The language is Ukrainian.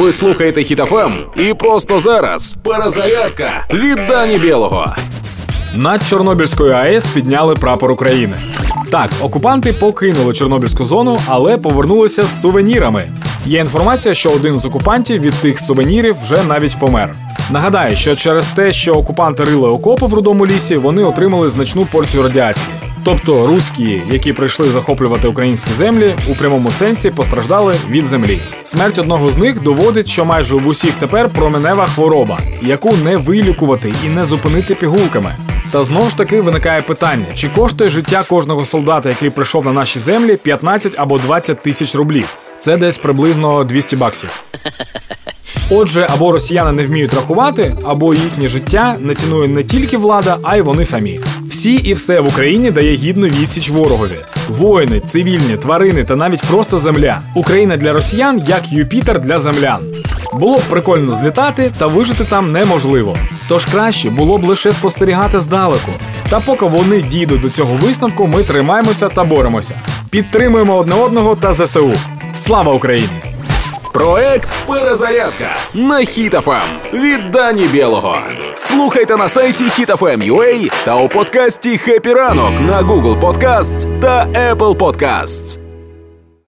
Ви слухаєте Хітофем і просто зараз перезарядка від Дані Білого. Над Чорнобильською АЕС підняли прапор України. Так, окупанти покинули Чорнобильську зону, але повернулися з сувенірами. Є інформація, що один з окупантів від тих сувенірів вже навіть помер. Нагадаю, що через те, що окупанти рили окопи в рудому лісі, вони отримали значну порцію радіації. Тобто руські, які прийшли захоплювати українські землі, у прямому сенсі постраждали від землі. Смерть одного з них доводить, що майже в усіх тепер променева хвороба, яку не вилікувати і не зупинити пігулками. Та знову ж таки виникає питання: чи коштує життя кожного солдата, який прийшов на наші землі, 15 або 20 тисяч рублів? Це десь приблизно 200 баксів. Отже, або росіяни не вміють рахувати, або їхнє життя не цінує не тільки влада, а й вони самі. Всі і все в Україні дає гідну відсіч ворогові: воїни, цивільні, тварини та навіть просто земля. Україна для росіян як Юпітер для землян. Було б прикольно злітати, та вижити там неможливо. Тож краще було б лише спостерігати здалеку. Та поки вони дійдуть до цього висновку, ми тримаємося та боремося. Підтримуємо одне одного та ЗСУ. Слава Україні! Проект Перезарядка на Хітофем від Дані Білого. Слухайте на сайті HitFM.ua та у подкасті «Хеппі ранок» на Google Podcasts та Apple Podcasts.